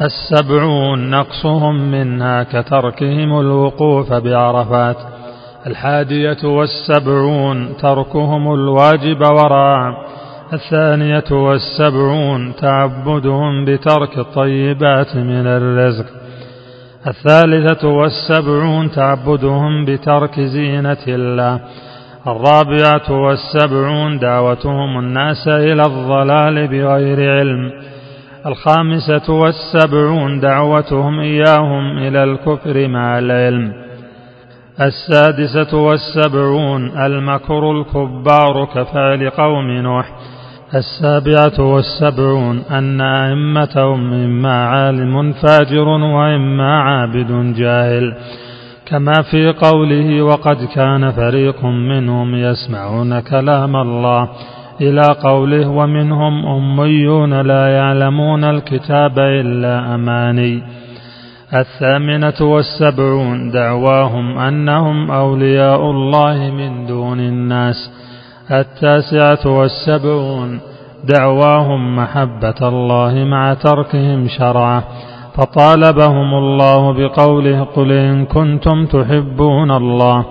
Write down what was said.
السبعون نقصهم منها كتركهم الوقوف بعرفات الحادية والسبعون تركهم الواجب وراء الثانية والسبعون تعبدهم بترك الطيبات من الرزق الثالثة والسبعون تعبدهم بترك زينة الله الرابعة والسبعون دعوتهم الناس إلى الضلال بغير علم. الخامسة والسبعون دعوتهم إياهم إلى الكفر مع العلم. السادسة والسبعون المكر الكبار كفعل قوم نوح. السابعة والسبعون أن أئمتهم إما عالم فاجر وإما عابد جاهل. كما في قوله وقد كان فريق منهم يسمعون كلام الله. إلى قوله ومنهم أميون لا يعلمون الكتاب إلا أماني. الثامنة والسبعون دعواهم أنهم أولياء الله من دون الناس. التاسعة والسبعون دعواهم محبة الله مع تركهم شرعه فطالبهم الله بقوله قل إن كنتم تحبون الله.